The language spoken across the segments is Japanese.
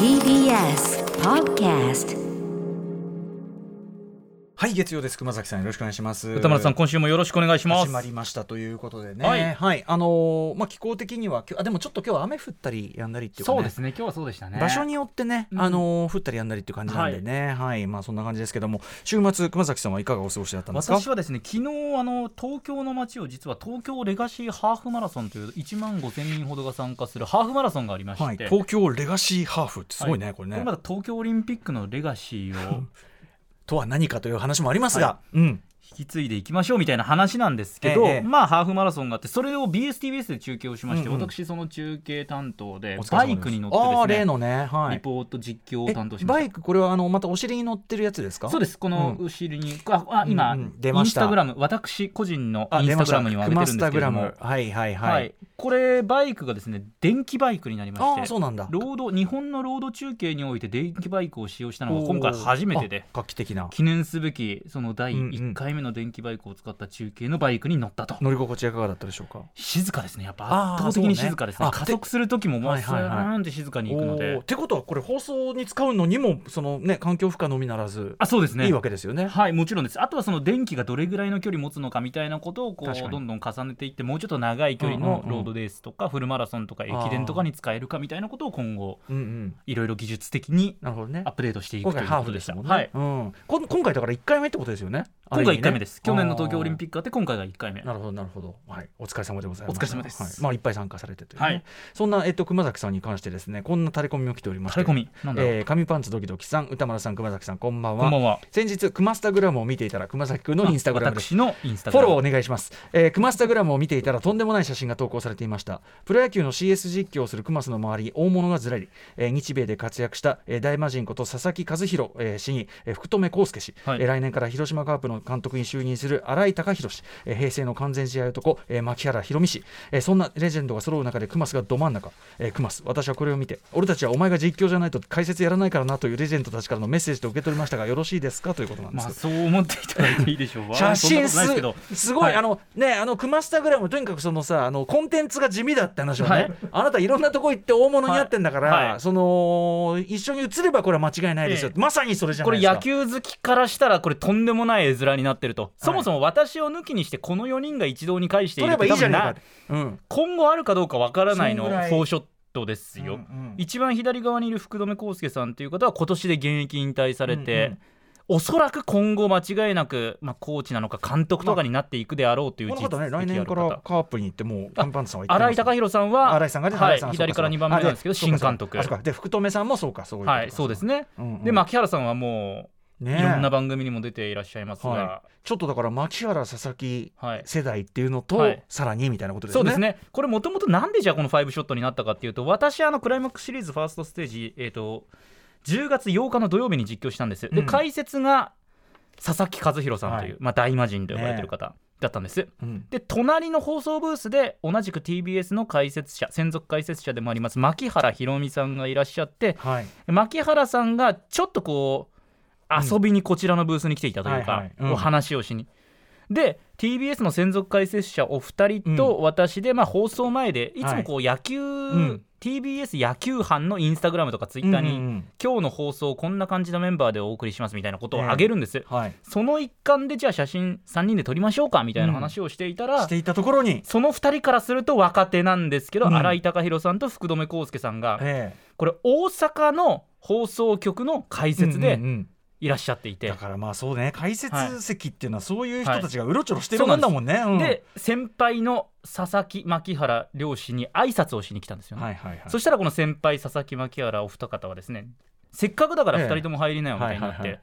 TBS Podcast はい月曜です熊崎さんよろしくお願いします。歌丸さん今週もよろしくお願いします。始まりましたということでね。はい。はい、あのーまあ気候的にはあでもちょっと今日は雨降ったりやんだりっていうか、ね、そうですね今日はそうでしたね。場所によってね、うん。あのー降ったりやんだりっていう感じなんでね、はい、まあそんな感じですけども、週末熊崎さんはいかがお過ごしだったんですか？私はですね昨日あの東京の街を実は東京レガシーハーフマラソンという1万5000人ほどが参加するハーフマラソンがありまして、はい、東京レガシーハーフってすごいね、これね。これまだ東京オリンピックのレガシーを とは何かという話もありますが、うん、引き継いでいきましょうみたいな話なんですけど、ええまあハーフマラソンがあってそれを BSTBS で中継をしまして、うんうん。私その中継担当でバイクに乗ってですね例のね、はい。リポート実況をえ担当しました。バイクこれはあのまたお尻に乗ってるやつですか？そうです。このうん。後ろに、ああ今、うんうん。出ました。インスタグラム私個人のあインスタグラムにも上げてるんですけども。クマスタグラム。はいはいはい。はい、これバイクがですね電気バイクになりまああしてそうなんだ。ロード日本のロード中継において電気バイクを使用したのが今回初めてであ画期的な。記念すべきその第うんうん。1回目の電気バイクを使った中継のバイクに乗ったと、乗り心地はいかがだったでしょうか？静かですね。やっぱ圧倒的に静かですね。加速する時ももうスーンって静かに行くので、ってことはこれ放送に使うのにもそのね環境負荷のみならずあそうですね。いいわけですよね。はいもちろんです。あとはその電気がどれぐらいの距離持つのかみたいなことをこうどんどん重ねていってもうちょっと長い距離のロードレースとかフルマラソンとか駅伝とかに使えるかみたいなことを今後。いろいろ技術的にアッ。プデートしていくということでした。フでしたもんね。はい。今回だから1回目ってことですよね。今回1回目です。去年の東京オリンッピックあって今回が1回目。なるほどなるほど。はい。お疲れ様でございます。お疲れ様ですはい、まあいっぱい参加されてというね。はいそんなえっと熊崎さんに関してですね、こんなタレコミも来ておりまして。タレコミえー、紙パンツドキドキさん、歌丸さん、熊崎さん、こんばんは。こんばんは。先日クマスタグラムを見ていたら熊崎くんのインスタグラム。私のインスタフォローグラム。お願いします、えー、クマスタグラムを見ていたらとんでもない写真が投稿されていました。プロ野球の CS 実況をするクマスの周り大物がずらり、えー日米で活躍した、えー大魔神こと佐々木和弘、えー氏に、えー福留孝介氏、はい。えー来年から広島カープの監督に就任する新井貴弘氏、えー平成の完全試合男、えー牧原宏美氏、えーそんなレジェンドが揃う中でクマスがど真ん中、えークマス私はこれを見て俺たちはお前が実況じゃないと解説やらないからなというレジェンドたちからのメッセージと受け取りましたがよろしいですか？ということなんですまあそう思っていただいていいでしょう。写真す。すすごい、はいあのねあのクマスタグラムとにかくそのさあのコンテンツが地味だって話はね、はい。あなたいろんなとこ行って大物になってんだから、はい。はいその一緒に映ればこれは間違いないですよ、ええ。まさにそれじゃこないですか。れ野球好きからしたらこれとんでもない絵面になってると、そもそも私を抜きにしてこの4人が一堂に会してい撮ればいいじゃないか。うん、今後あるかどうかわからないのそんぐらい。フォーショットですよ、うんうん一番左側にいる福留孝介さんという方は今年で現役引退されて、うんうんおそらく今後間違いなく、まあ、コーチなのか監督とかになっていくであろうという実績ある方ね。来年から方。カープに行ってもうカンパンツさんは行って新井貴弘さんは新井さんがね、はい左から2番目なんですけど新監督。で福留さんもそうかそうはいそうですね、うんうん。で牧原さんはもうねいろんな番組にも出ていらっしゃいますが、はちょっとだから牧原佐々木はい。世代っていうのと、はい。さらにみたいなことですね。そうですね。これもともとなんでじゃあこの5ショットになったかっていうと私あのクライマックスシリーズファーストステージ、えー、と10月8日の土曜日に実況したんです、でうん。解説が佐々木和弘さんという、はい。まあ、大魔神と呼ばれてる方だったんです、うん。で隣の放送ブースで同じく TBS の解説者専属解説者でもあります牧原ひろみさんがいらっしゃってはい。牧原さんがちょっとこう遊びにこちらのブースに来ていたというはいかお話をしに。で TBS の専属解説者お二人と私で、まあ、放送前でいつもこう野球、ん TBS 野球班のインスタグラムとかツイッターに、うんうんうん。今日の放送こんな感じのメンバーでお送りしますみたいなことをあげるんです、はい。その一環でじゃあ写真3人で撮りましょうかみたいな話をしていたら、していたところに、その2人からすると若手なんですけど、うん。新井貴弘さんと福留孝介さんがえ。これ大阪の放送局の解説でうんうんうんいらっしゃっていて、だからまあそうね解説席っていうのはそういう人はいたちがうろちょろしてるもんだもんね、うん。で先輩の佐々木牧原両氏に挨拶をしに来たんですよね、はいはいはい。そしたらこの先輩佐々木牧原お二方はですねせっかくだからええ2人とも入りなよみたいになって、はいはいはい。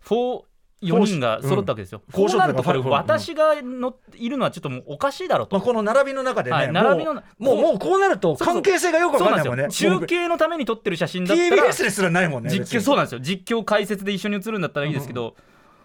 フォー4人が揃ったわけですよ、うん。こうなるとこれ私がのいるのはちょっともうおかしいだろうと、まあ、この並びの中でね、はい並びのもうもうこうなると関係性がよくわそうなんかんないもんね。中継のために撮ってる写真だったら TBS ですらないもんね実況そうなんですよ。実況解説で一緒に映るんだったらいいですけど、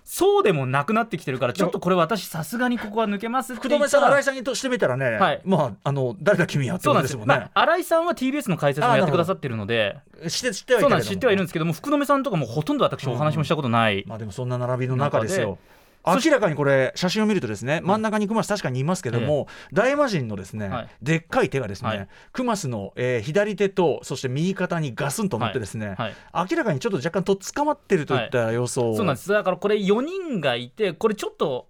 そうでもなくなってきてるからちょっとこれ私さすがにここは抜けますって福留さん言ったら新井さんにとしてみたらね、はい。まああの誰だ君はってそうことでもんね、なんです。すよまあ、新井さんは TBS の解説もやってくださってるので知って知ってはいるんですけども福留さんとかもほとんど私お話もしたことない、まあでもそんな並びの中ですよ明らかにこれ写真を見るとですね真ん中にクマス確かにいますけども、大魔神のですね、はい。でっかい手がですね、はい。クマスの、えー左手とそして右肩にガスンと乗ってですね、はい。明らかにちょっと若干とっ捕まってるといった様相、そうなんです。だからこれ4人がいてこれちょっと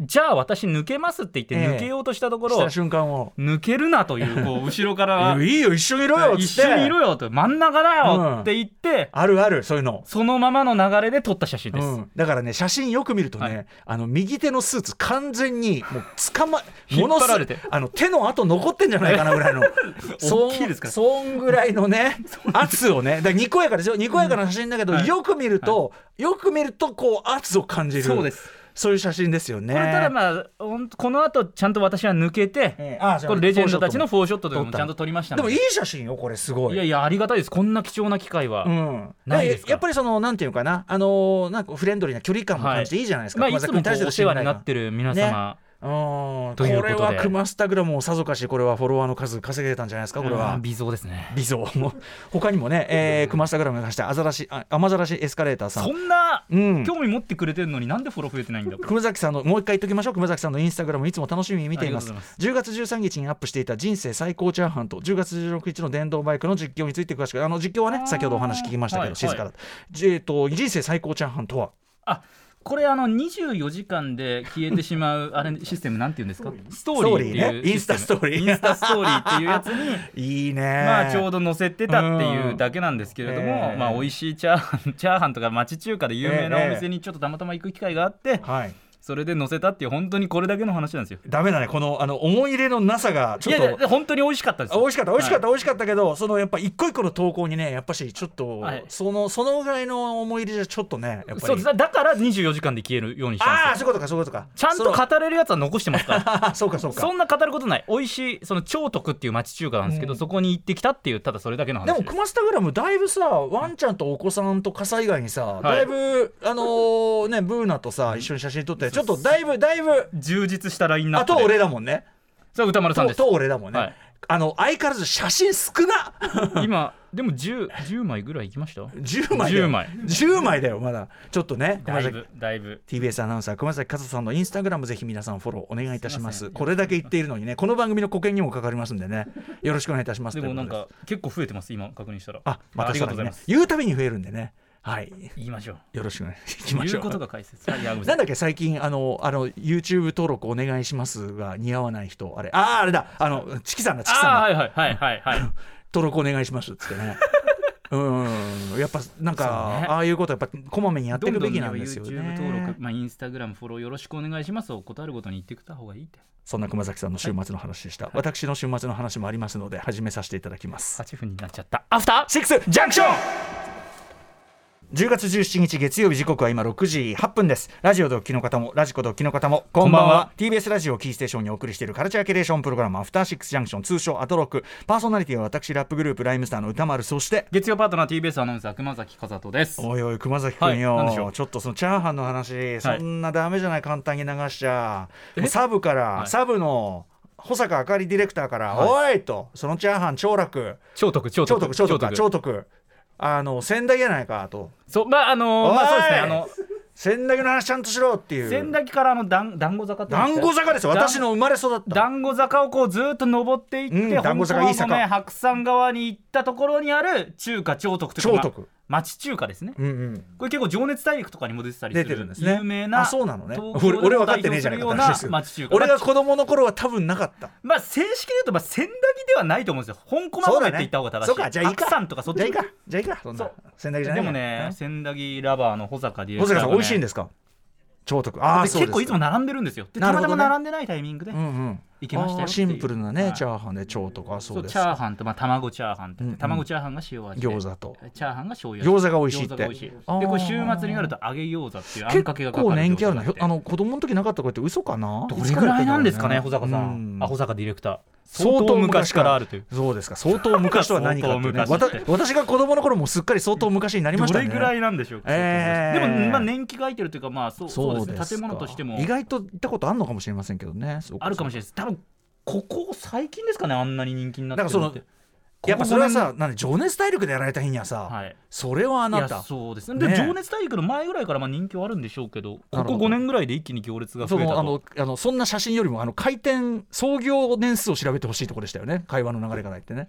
じゃあ私抜けますって言ってええ。抜けようとしたところ、した瞬間を。抜けるなというこう 後ろかいら。やいいよ一緒にいろよ一緒にいろよと。真ん中だよって言って、あるあるそういうの。そのままの流れで撮った写真です、うん、だからね写真よく見るとね、はい。あの右手のスーツ完全にもう捕ま 引っ張られて。ものすあの手の跡残ってんじゃないかなぐらいの。大きいですから。そんそんぐらいのね圧をね。だからにこやかですよにこやかな写真だけど、はい。よく見ると、よく見るとこう圧を感じる。そうですそういう写真ですよね。これただまあこの後ちゃんと私は抜けて、ええ。あこれレジェンドたちのフォーショットというのもちゃんと撮りましたのででもいい写真よこれすごい。いやいやありがたいです。こんな貴重な機会は、うん、ないですか？やっぱりそのなんていうかな。あのーなんかフレンドリーな距離感も感じていいじゃないですか。まあ、い熊崎君に対するつもお世話になってる皆様、うんというこれはクマスタグラムもさぞかしこれはフォロワーの数稼げれたんじゃないですかこれは。うん。微増ですね。微増。他にもね、えー、クマスタグラムがしてアザラシあアマザラシエスカレーターさん。そんなうん。興味持ってくれてるのになんでフォロー増えてないんだ熊崎さんのもう一回言っときましょう。熊崎さんのインスタグラムいつも楽しみに見ています。ありがと10月13日にアップしていた人生最高チャーハンと10月16日の電動バイクの実況について詳しくあの実況はね先ほどお話聞きましたけど、はい。静かだった、じえー、と人生最高チャーハンとは？あこれあの24時間で消えてしまうあれシステムなんて言うんですか？ストーリーっていうね。インスタストーリー。インスタストーリーっていうやつにいいね。まあちょうど載せてたっていうだけなんですけれども、うん。ええまあ美味しいチャーハンチャーハンとか町中華で有名なお店にちょっとたまたま行く機会があって、はいそれで載せたっていう本当にこれだけの話なんですよ。ダメだね。このあの思い入れのなさがちょっと。本当に美味しかったです美味しかった。美味しかった、美味しかった。けどそのやっぱ一個一個の投稿にねやっぱしちょっと、はい。そのそのぐらいの思い入れじゃちょっとねやっぱり。そうだから24時間で消えるようにしたんですよ。ああそういうことかそういうことか。ちゃんと語れるやつは残してますから。あ そうかそうか。そんな語ることない。美味しいその超徳っていう町中華なんですけど、うん。そこに行ってきたっていうただそれだけの話でもクマスタグラムだいぶさワンちゃんとお子さんと傘以外にさ、い。だいぶあのーねブーナとさ一緒に写真撮ってちょっとだいぶだいぶ。充実したラインナッあと俺だもんね。そう歌丸さんです。とと俺だもんね、はい。あの相変わらず写真少な。今でも 10, 10枚ぐらい行きました？10枚だよ。10枚。10枚だよまだ。ちょっとねだいぶだいぶ。TBS アナウンサー熊崎和人さんのインスタグラムぜひ皆さんフォローお願いいたします。これだけ言っているのにねこの番組の保険にもかかりますんでね。よろしくお願いいたします。でもなんか結構増えてます今確認したら。あまたありがとうございます。言うたびに増えるんでねはい。言いましょう。よろしくね。いきましょう。ことが解説なんだっけ最近あのあの YouTube 登録お願いしますが似合わない人。あれ。あああれだ。あのチキさんだチキさんはいはいはいはいはい。登録お願いしますっつってね。うん。やっぱなんか、ね。ああいうことやっぱこまめにやっていくべきどなんんですよ YouTube ね。登録、まあ、インスタグラムフォローよろしくお願いしますを答えるごとに言ってきた方がいいって。そんな熊崎さんの週末の話でした、私の週末の話もありますので始めさせていただきます。8分になっちゃった。アフターシックスジャンクション10月17日月曜日時刻は今6時8分です。ラジオドッキの方もラジコドッキの方もこんばんは。こんばんは。TBS ラジオキーステーションにお送りしているカルチャーキュレーションプログラムアフターシックスジャンクション通称アトロック。パーソナリティは私ラップグループライムスターの歌丸。そして月曜パートナー TBS アナウンサー熊崎和人です。おいおい熊崎君よ、はいちょっとそのチャーハンの話、そんなダメじゃない簡単に流しちゃ。サブから、はい。サブの保坂あかりディレクターから「はおい!」と「そのチャーハン超楽。超徳超超徳超徳あの仙台やないか」と。そうまああのおい。まあそうですねあの「仙台の話ちゃんとしろ」っていう。千駄木からあの団団子坂って団子坂ですよ。私の生まれ育った。団子坂をこうずっと登っていって、うん団子坂いい坂。白山側に行ったところにある中華超徳というか超徳。ま町中華ですね。うんうん。これ結構情熱大陸とかにも出てたりする出てるんですね。有名なあそうなのね。俺俺分かってねえじゃないか代表って話で俺が子供の頃は多分なかった。まあ正式で言うとまあ千駄木ではないと思うんですよ。本駒込って言った方が正しい。そうかじゃあいいか。白山とかそっちじゃあいいか。じゃあいいか。そんなそう仙台じゃないでもね千駄木ラバーの保坂ディレクターが、ね、保坂さん美味しいんですか？超徳あ結構いつも並んでるんですよ。でたまたま並んでないタイミングで、行きましたよあーシンプルなね、はいチャーハンで超とかそそううです。チャーハンと、まあ、卵チャーハンってうんうん。卵チャーハンが塩味で。餃子と。チャーハンが醤油。味餃子が美味しいって。でこれ週末になると揚げ餃子っていうあん結かけがかかる構年季あるなあの子供の時なかったこれって嘘かな？どれぐらいなんですかね保坂さうんん。あ保坂ディレクター相当昔からあるという。そうですか。相当昔とは 何かね。私が子供の頃もすっかり相当昔になりましたね。どれぐらいなんでしょうか、えーでも、まあ、年季が空いてるというかまあそうそうですね建物としても。意外と行ったことあるのかもしれませんけどね。あるかもしれないです。多分ここ最近ですかねあんなに人気になっだからそのやっぱそれはさなんで情熱大陸でやられた日にはさ、はい。それはあなた。そうですね。でね情熱大陸の前ぐらいからまあ人気はあるんでしょうけどここなるほど。5年ぐらいで一気に行列がそ増えたあのあのそんな写真よりもあの回転創業年数を調べてほしいところでしたよね。会話の流れから言ってね。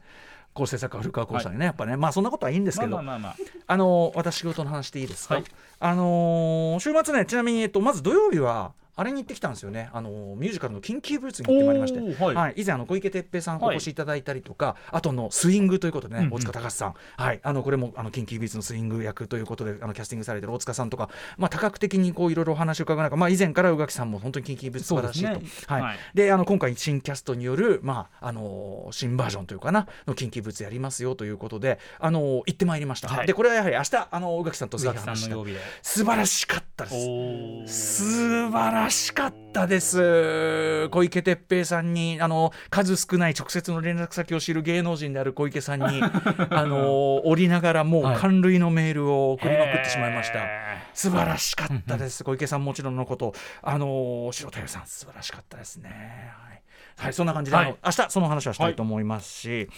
構成作家古川光さんにね、やっぱね。まあそんなことはいいんですけど、まあまあまあまあ。あの私仕事の話でいいですか、はい。あのー週末ねちなみに、えっと、まず土曜日はあれに行ってきたんですよね、あのーミュージカルのキンキーブーツに行ってまいりまして、おーはい。以前あの小池徹平さんおはい。越しいただいたりとか、あとのスイングということでね、うんうん。大塚隆さん、はい、あのこれもあのキンキーブーツのスイング役ということであのキャスティングされてる大塚さんとか、まあ、多角的にこういろいろお話を伺う中、まあ、以前から宇垣さんも本当にキンキーブーツ素晴らしいと。ね。はい。はい。であの今回新キャストによる、まああのー新バージョンというかなのキンキーブーツやりますよということで、あのー行ってまいりました、はい。でこれはやはり明日あの宇垣さんとぜひ宇垣さんの曜日で。素晴らしかったです。おー。素晴らしかったです。小池徹平さんにあの数少ない直接の連絡先を知る芸能人である小池さんに あの降りながらもうはい感類のメールを送りまくってしまいました。へ素晴らしかったです、小池さんもちろんのこと、あの白田優さん、素晴らしかったですね。はい、はい、そんな感じで、はい。明日その話はしたいと思いますし。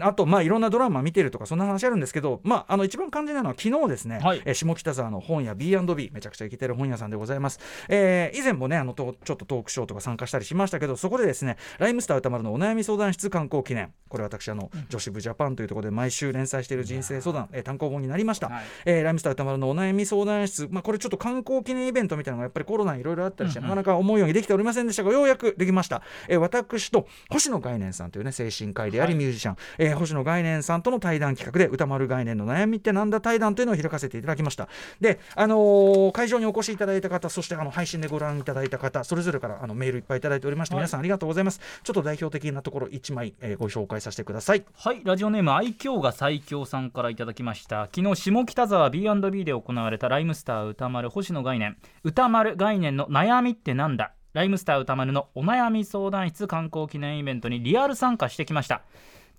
あとまあいろんなドラマ見てるとかそんな話あるんですけど、まあ、あの一番肝心なのは昨日ですね、はい。えー下北沢の本屋 B&B めちゃくちゃ生きてる本屋さんでございます、えー以前もねあのとちょっとトークショーとか参加したりしましたけどそこでですねライムスター歌丸のお悩み相談室観光記念。これ私あの、女子部ジャパンというところで毎週連載している人生相談、えー単行本になりました、はい。えーライムスター歌丸のお悩み相談室、まあ、これちょっと観光記念イベントみたいなのがやっぱりコロナいろいろあったりして、なかなか思うようにできておりませんでしたがようやくできました、えー私と星野概念さんというね精神科医でありミュージシャン、えー星野概念さんとの対談企画で歌丸概念の悩みってなんだ対談というのを開かせていただきました。で、あのー会場にお越しいただいた方そしてあの配信でご覧いただいた方それぞれからあのメールいっぱいいただいておりまして、はい。皆さんありがとうございます。ちょっと代表的なところ1枚、えーご紹介させてください。はいラジオネーム愛嬌が最強さんからいただきました。昨日下北沢 B&B で行われたライムスター歌丸星野概念。歌丸概念の悩みってなんだ？ライムスター歌丸のお悩み相談室観光記念イベントにリアル参加してきました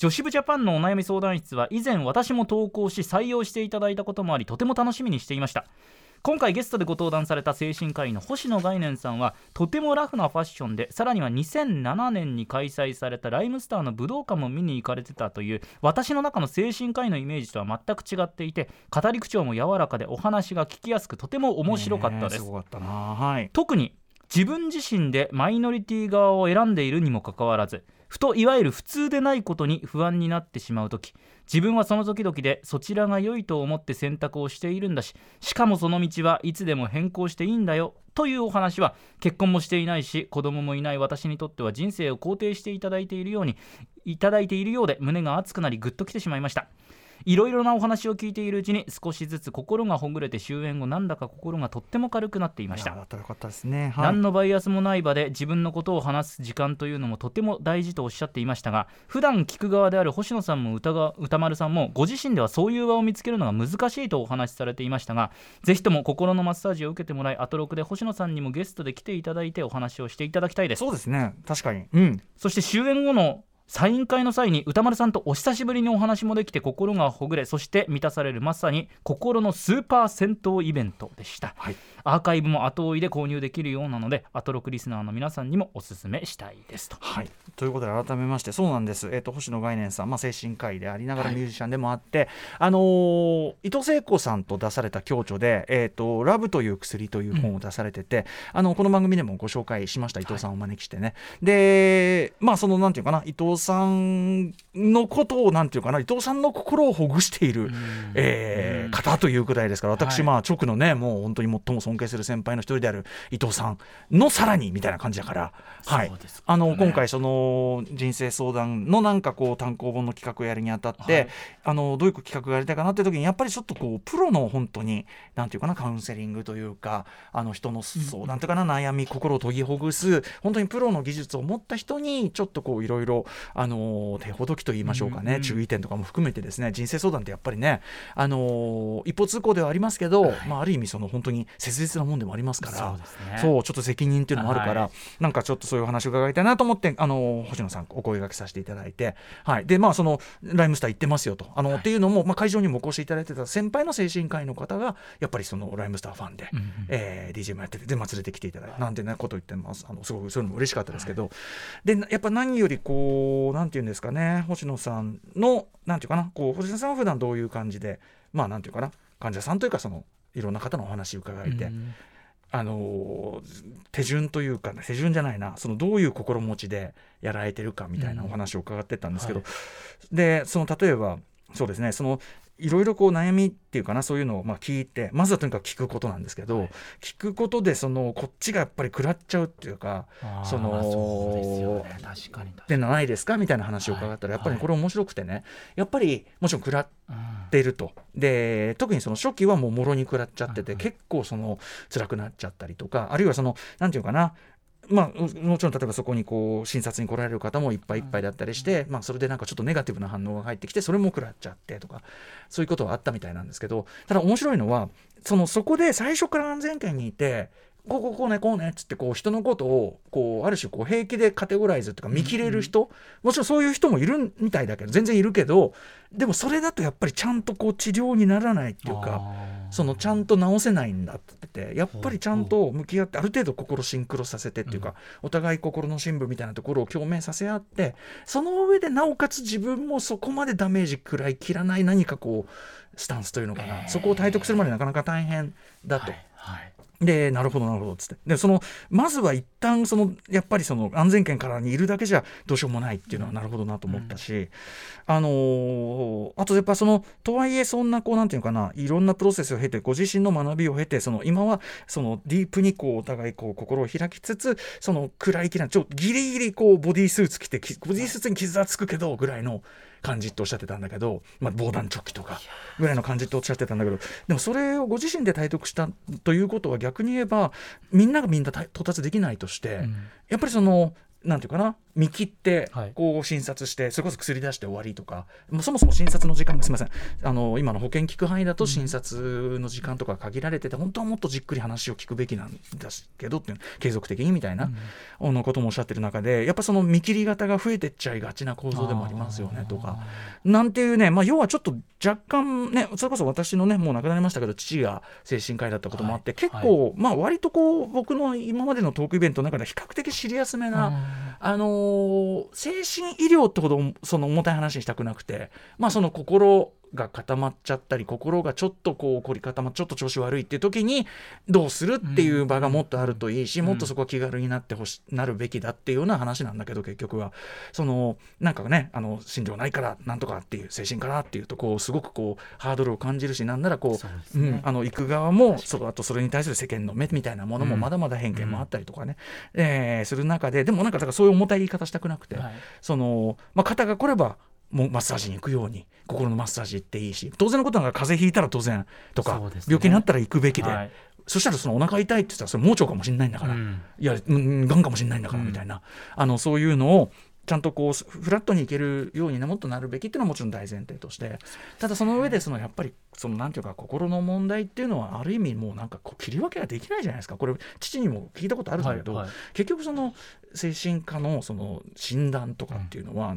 女子部ジャパンのお悩み相談室は以前私も投稿し採用していただいたこともありとても楽しみにしていました。今回ゲストでご登壇された精神科医の星野概念さんはとてもラフなファッションでさらには2007年に開催されたライムスターの武道館も見に行かれてたという私の中の精神科医のイメージとは全く違っていて語り口調も柔らかでお話が聞きやすくとても面白かったです。はい。特に自分自身でマイノリティ側を選んでいるにもかかわらずふといわゆる普通でないことに不安になってしまう時自分はその時々でそちらが良いと思って選択をしているんだししかもその道はいつでも変更していいんだよというお話は結婚もしていないし子供もいない私にとっては人生を肯定していただいているようにいただいているようで胸が熱くなりぐっときてしまいました。いろいろなお話を聞いているうちに少しずつ心がほぐれて終演後なんだか心がとっても軽くなっていました。何のバイアスもない場で自分のことを話す時間というのもとても大事とおっしゃっていましたが普段聞く側である星野さんも歌が歌丸さんもご自身ではそういう場を見つけるのが難しいとお話しされていましたがぜひとも心のマッサージを受けてもらいアトロクで星野さんにもゲストで来ていただいてお話をしていただきたいです。そうですね。確かに。うん。そして終演後のサイン会の際に歌丸さんとお久しぶりにお話もできて心がほぐれそして満たされるまさに心のスーパー銭湯イベントでした、はい。アーカイブも後追いで購入できるようなのでアトロクリスナーの皆さんにもおすすめしたいですと。はい、ということで改めましてそうなんです、えー、と星野概念さん、まあ、精神科医でありながらミュージシャンでもあって、あのー伊藤聖子さんと出された共著で「えー、とラブという薬」という本を出されてて、あのこの番組でもご紹介しました。伊藤さんをお招きしてね、でまあそのなんていうかな伊藤さんのことをなんていうかな伊藤さんの心をほぐしている、えー方というくらいですから私、はい。まあ直のねもう本当に最も尊敬する先輩の一人である伊藤さんのさらにみたいな感じだから、はい。そうですかあの今回その人生相談のなんかこう単行本の企画をやるにあたって、はい。あのどういう企画がやりたいかなって時にやっぱりちょっとこうプロの本当になんていうかなカウンセリングというかあの人の相談というかな、悩み心を研ぎほぐす本当にプロの技術を持った人にちょっとこういろいろあの手ほどきと言いましょうかね、うん。うん注意点とかも含めてですね人生相談ってやっぱりねあの一方通行ではありますけど、まあ、ある意味その本当に切実なもんでもありますからそうですね。そうちょっと責任っていうのもあるから、はなんかちょっとそういう話を伺いたいなと思ってあの星野さんお声掛けさせていただいて、はい、でまあそのライムスター行ってますよとあの、っていうのも、まあ、会場にもお越しいただいてた先輩の精神科医の方がやっぱりそのライムスターファンで、うんうんえー DJ もやっててで、まあ、連れてきていただいてなんてねこと言ってます。あのすごくそういうのも嬉しかったですけど、でやっぱ何よりこうなんていうんですかね星野さんのなんていうかなこう星野さんは普段どういう感じでまあなんていうかな患者さんというかそのいろんな方のお話を伺えて、うん。あの手順というか、ね、手順じゃないなそのどういう心持ちでやられてるかみたいなお話を伺ってたんですけど、うんはでその例えばそうですねそのいろいろこう悩みっていうかなそういうのをまあ聞いてまずはとにかく聞くことなんですけど、はい。聞くことでそのこっちがやっぱり食らっちゃうっていうかそのそうですよね。確かにないですかみたいな話を伺ったら、はい。やっぱりこれ面白くてねやっぱりもちろん食らっにていると。で特にその初期はもうもろに食らっちゃってて、うんうん結構その辛くなっちゃったりとかあるいはそのなんていうかなまあ、うもちろん例えばそこにこう診察に来られる方もいっぱいいっぱいだったりして、まあ、それでなんかちょっとネガティブな反応が入ってきてそれも食らっちゃってとかそういうことはあったみたいなんですけどただ面白いのはそのそこで最初から安全圏にいてこうこうこうねこうねっつってこう人のことをこうある種こう平気でカテゴライズとか見切れる人、もちろんそういう人もいるみたいだけど全然いるけどでもそれだとやっぱりちゃんとこう治療にならないっていうかそのちゃんと治せないんだって言ってやっぱりちゃんと向き合ってある程度心シンクロさせてっていうか、お互い心の深部みたいなところを共鳴させ合ってその上でなおかつ自分もそこまでダメージ食らい切らない何かこうスタンスというのかな、えー。そこを体得するまでなかなか大変だと。はいはいでなるほどなるほどっつって。でそのまずは一旦そのやっぱりその安全圏からにいるだけじゃどうしようもないっていうのはなるほどなと思ったし、あのーあとやっぱそのとはいえそんなこうなんていうのかないろんなプロセスを経てご自身の学びを経てその今はそのディープにこうお互いこう心を開きつつその暗いきなちょギリギリこうボディースーツ着てきボディースーツに傷はつくけどぐらいの感じっておっしゃってたんだけど、まあ、防弾チョッキとかぐらいの感じっておっしゃってたんだけどでもそれをご自身で体得したということは逆に言えばみんながみんな到達できないとして、うん。やっぱりそのなんていうかな？見切ってはい。こう診察して、それこそ薬出して終わりとか。もうそもそも診察の時間がすみません。あの今の保険聞く範囲だと診察の時間とか限られてて、本当はもっとじっくり話を聞くべきなんですけどっていう継続的にみたいな、あのこともおっしゃってる中でやっぱその見切り型が増えてっちゃいがちな構造でもありますよねとか。なんていうね、まあ、要はちょっと若干ねそれこそ私のねもう亡くなりましたけど父が精神科医だったこともあって、はい。結構、まあ割とこう僕の今までのトークイベントの中で比較的シリアスめな、あのー精神医療ってほどその重たい話にしたくなくてまあその心が固まっちゃったり心がちょっとこう凝り固まっちょっと調子悪いっていう時にどうするっていう場がもっとあるといいし、うん。もっとそこは気軽になってほしなるべきだっていうような話なんだけど結局は。そのなんかねあの心情ないからなんとかっていう精神からっていうとこうすごくこうハードルを感じるしなんならこうそうね。うん、あの行く側もそうあとそれに対する世間の目みたいなものもうんまだまだ偏見もあったりとかね、えーする中ででもなんかだからそういう重たい言い方したくなくて、はい。その、まあ、肩が来ればもうマッサージに行くように心のマッサージ行っていいし当然のことながら風邪ひいたら当然とか、ね。病気になったら行くべきで、はい。そしたらそのお腹痛いって言ったらそれ盲腸かもしれないんだから、うん。いや、うん、がんかもしれないんだからうんみたいな、あのそういうのをちゃんとこうフラットにいけるようにねもっとなるべきっていうのはもちろん大前提としてただその上でそのやっぱりそのなんていうか心の問題っていうのはある意味もうなんかこう切り分けができないじゃないですか。これ父にも聞いたことあるんだけど、はいはい。結局その精神科のその診断とかっていうのは、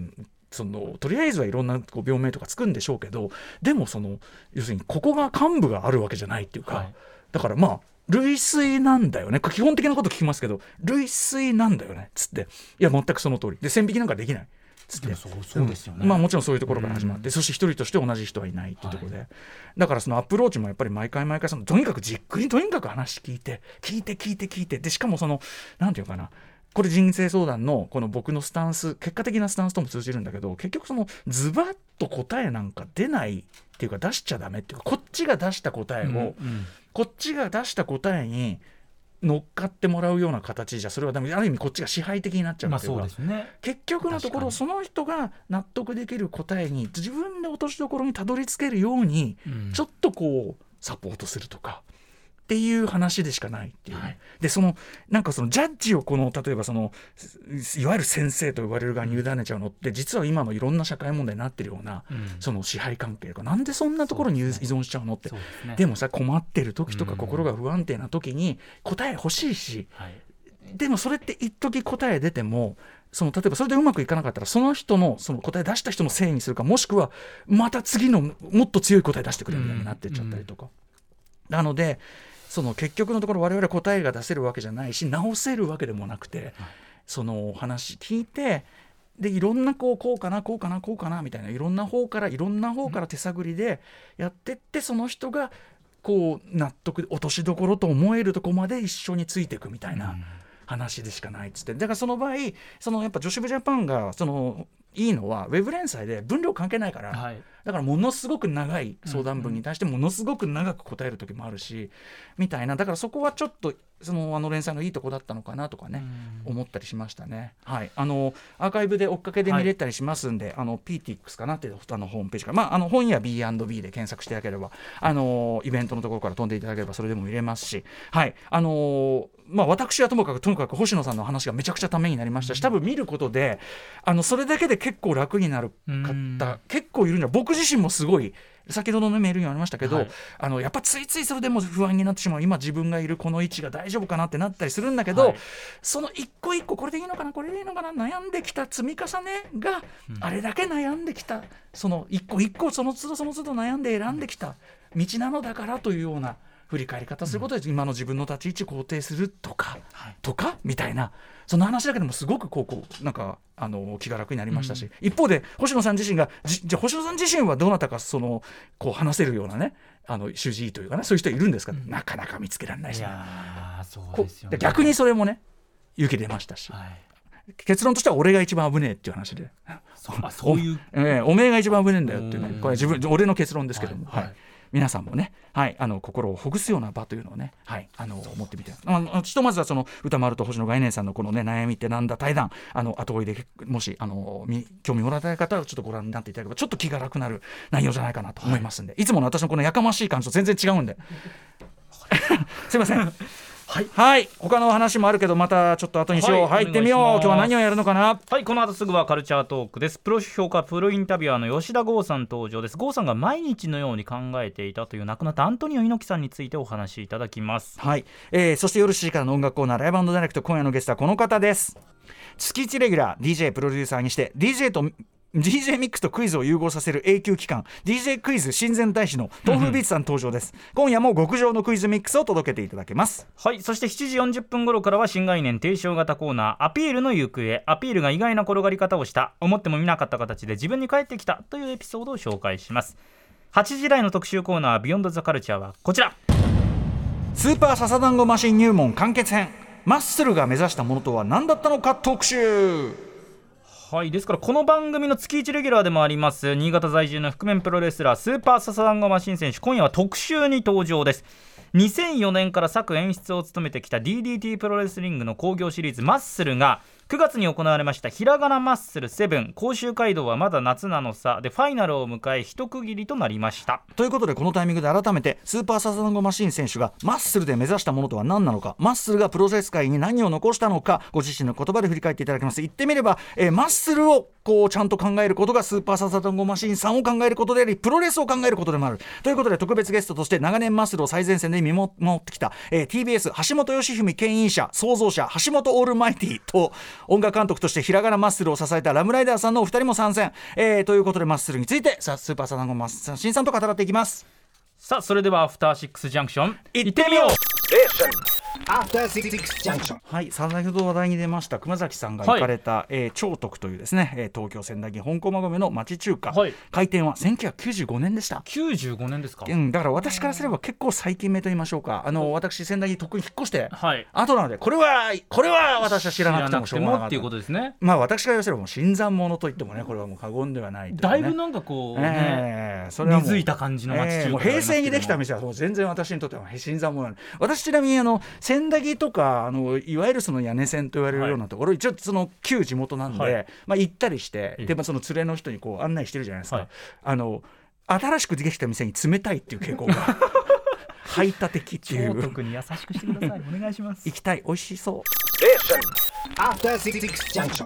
そのとりあえずはいろんなこう病名とかつくんでしょうけどでもその要するにここが幹部があるわけじゃないっていうか、はい。だからまあ類推なんだよね。基本的なこと聞きますけど類推なんだよね。つって。いや全くその通り。で線引きなんかできない。つって。でもそうそうですよね、まあもちろんそういうところから始まって、うん。そして一人として同じ人はいないっていうところで、だからそのアプローチもやっぱり毎回毎回そのとにかくじっくりとにかく話聞いて聞いて聞いて聞いて。でしかもそのなんていうかなこれ人生相談のこの僕のスタンス結果的なスタンスとも通じるんだけど結局そのズバッと答えなんか出ないっていうか出しちゃダメっていうかこっちが出した答えを、うんうん。こっちが出した答えに乗っかってもらうような形じゃそれはダメ。ある意味こっちが支配的になっちゃうまあっていうか、そうですね。結局のところその人が納得できる答えに自分で落としどころにたどり着けるように、うん。ちょっとこうサポートするとかっていう話でしかないっていう。ね、はい。でそのなんかそのジャッジをこの例えばそのいわゆる先生と呼ばれる側に委ねちゃうのって実は今のいろんな社会問題になってるような、うん。その支配関係とか。なんでそんなところに依存しちゃうのってそうですね。でもさ困ってる時とかうん。心が不安定な時に答え欲しいしはい。でもそれって一時答え出てもその例えばそれでうまくいかなかったらその人のその答え出した人のせいにするかもしくはまた次のもっと強い答え出してくれみたいになってっちゃったりとか。なのでその結局のところ我々答えが出せるわけじゃないし直せるわけでもなくて、その話聞いてでいろんなこうこうかなこうかなこうかなみたいないろんな方からいろんな方から手探りでやってってその人がこう納得落としどころと思えるとこまで一緒についていくみたいな話でしかないっつって。だからその場合そのやっぱ女子部ジャパンがそのいいのはウェブ連載で分量関係ないから、はい。だからものすごく長い相談文に対してものすごく長く答える時もあるし、みたいな。だからそこはちょっとそのあの連載のいいとこだったのかなとかね、思ったりしましたね。はい、あのアーカイブで追っかけで見れたりしますんで、あの PTX かなっていうあのホームページから、まあ、あの本屋 B&B で検索していただければあのイベントのところから飛んでいただければそれでも見れますし、はい。あのまあ、私はともかくともかく星野さんの話がめちゃくちゃためになりましたし多分見ることであのそれだけで結構楽になるうん。方結構いるんじゃ僕自身もすごい先ほどのメールにもありましたけど、はい。あのやっぱついついそれでも不安になってしまう今自分がいるこの位置が大丈夫かなってなったりするんだけど、はい。その一個一個これでいいのかなこれでいいのかな悩んできた積み重ねが、あれだけ悩んできたその一個一個その都度その都度悩んで選んできた道なのだからというような振り返り方することで、今の自分の立ち位置を肯定するとか、はい。とかみたいなその話だけでもすごくこうこうなんかあの気が楽になりましたし、一方で星野さん自身がじじゃあ星野さん自身はどなたかそのこう話せるようなねあの主治医というかねそういう人いるんですか、なかなか見つけられないしね、逆にそれもね勇気出ましたし、はい。結論としては俺が一番危ねえっていう話で、そうあそういう ええおめえが一番危ねえんだよっていうねうん。これ自分俺の結論ですけども、はい。はい皆さんもね、はい、あの心をほぐすような場というのをね、はい、あの思ってみて。あのひとまずはその歌丸と星野概念さんのこのね悩みってなんだ対談。あの後追いでもしあのみ興味もらいたい方はちょっとご覧になっていただければちょっと気が楽になる内容じゃないかなと思いますんで、い、つもの私のこのやかましい感じと全然違うんで。すいませんはい、はい、他の話もあるけどまたちょっと後にしよう、はい。入ってみよう。今日は何をやるのかな？はい。この後すぐはカルチャートークです。プロ評価プロインタビュアーの吉田剛さん登場です。剛さんが毎日のように考えていたという亡くなったアントニオ猪木さんについてお話しいただきます。はい、えーそして夜7時からの音楽コーナーライブダイレクト今夜のゲストはこの方です。月1レギュラー DJ プロデューサーにして DJ と DJ ミックスとクイズを融合させる永久期間 DJ クイズ親善大使の豆腐ビーツさん登場です。今夜も極上のクイズミックスを届けていただけます。はい。そして7時40分頃からは新概念提唱型コーナーアピールの行方。アピールが意外な転がり方をした思ってもみなかった形で自分に返ってきたというエピソードを紹介します。8時台の特集コーナービヨンドザカルチャーはこちら。スーパーササダンゴマシン入門完結編。マッスルが目指したものとは何だったのか特集はいですからこの番組の月1レギュラーでもあります新潟在住の覆面プロレスラースーパーササダンゴマシン選手今夜は特集に登場です。2004年から作演出を務めてきた DDT プロレスリングの興行シリーズマッスルが9月に行われましたひらがなマッスル7甲州街道はまだ夏なのさ。でファイナルを迎え一区切りとなりました。ということでこのタイミングで改めてスーパーササダンゴマシン選手がマッスルで目指したものとは何なのか。マッスルがプロレス界に何を残したのかご自身の言葉で振り返っていただきます。言ってみれば、えーマッスルをこうちゃんと考えることがスーパーササダンゴマシンさんを考えることでありプロレスを考えることでもある。ということで特別ゲストとして長年マッスルを最前線で見守ってきた、えー TBS 橋本義文牽引者創造者橋本オールマイティと音楽監督としてひらがなマッスルを支えたラムライダーさんのお二人も参戦、えーということでマッスルについてさスーパーササダンゴマシンさんと語っていきます。さあそれではアフターシックスジャンクション行ってみよう。After Six Junction. はい、先ほど話題に出ました熊崎さんが行かれた、えー長徳というですね、えー東京千駄木本駒込の町中華、はい。開店は1995年でした。95年ですか？うん、だから私からすれば結構最近目と言いましょうか。あの私仙台にとっくに引っ越してはい。後なのでこれはこれは私は知らなくてもしょうがなかったっていうことですね。まあ私から言わせればもう新参者と言ってもねこれはもう過言ではないね。だいぶなんかこうね、ええそれはもう根付いた感じの町中華にできた店はもう全然私にとっては新参者な。んで私ちな。みにあの千駄木とかあのいわゆるその屋根線と言われるような。ところ、一応その旧地元な。んで、はいまあ行ったりしてで、まあ、その連れの人にこう案内してるじゃな。いですか、はいあの新しくできた店に冷たいっていう傾向が排他的っていう特に優しくしてくださいお願いします行きたい美味しそう After Six Junction.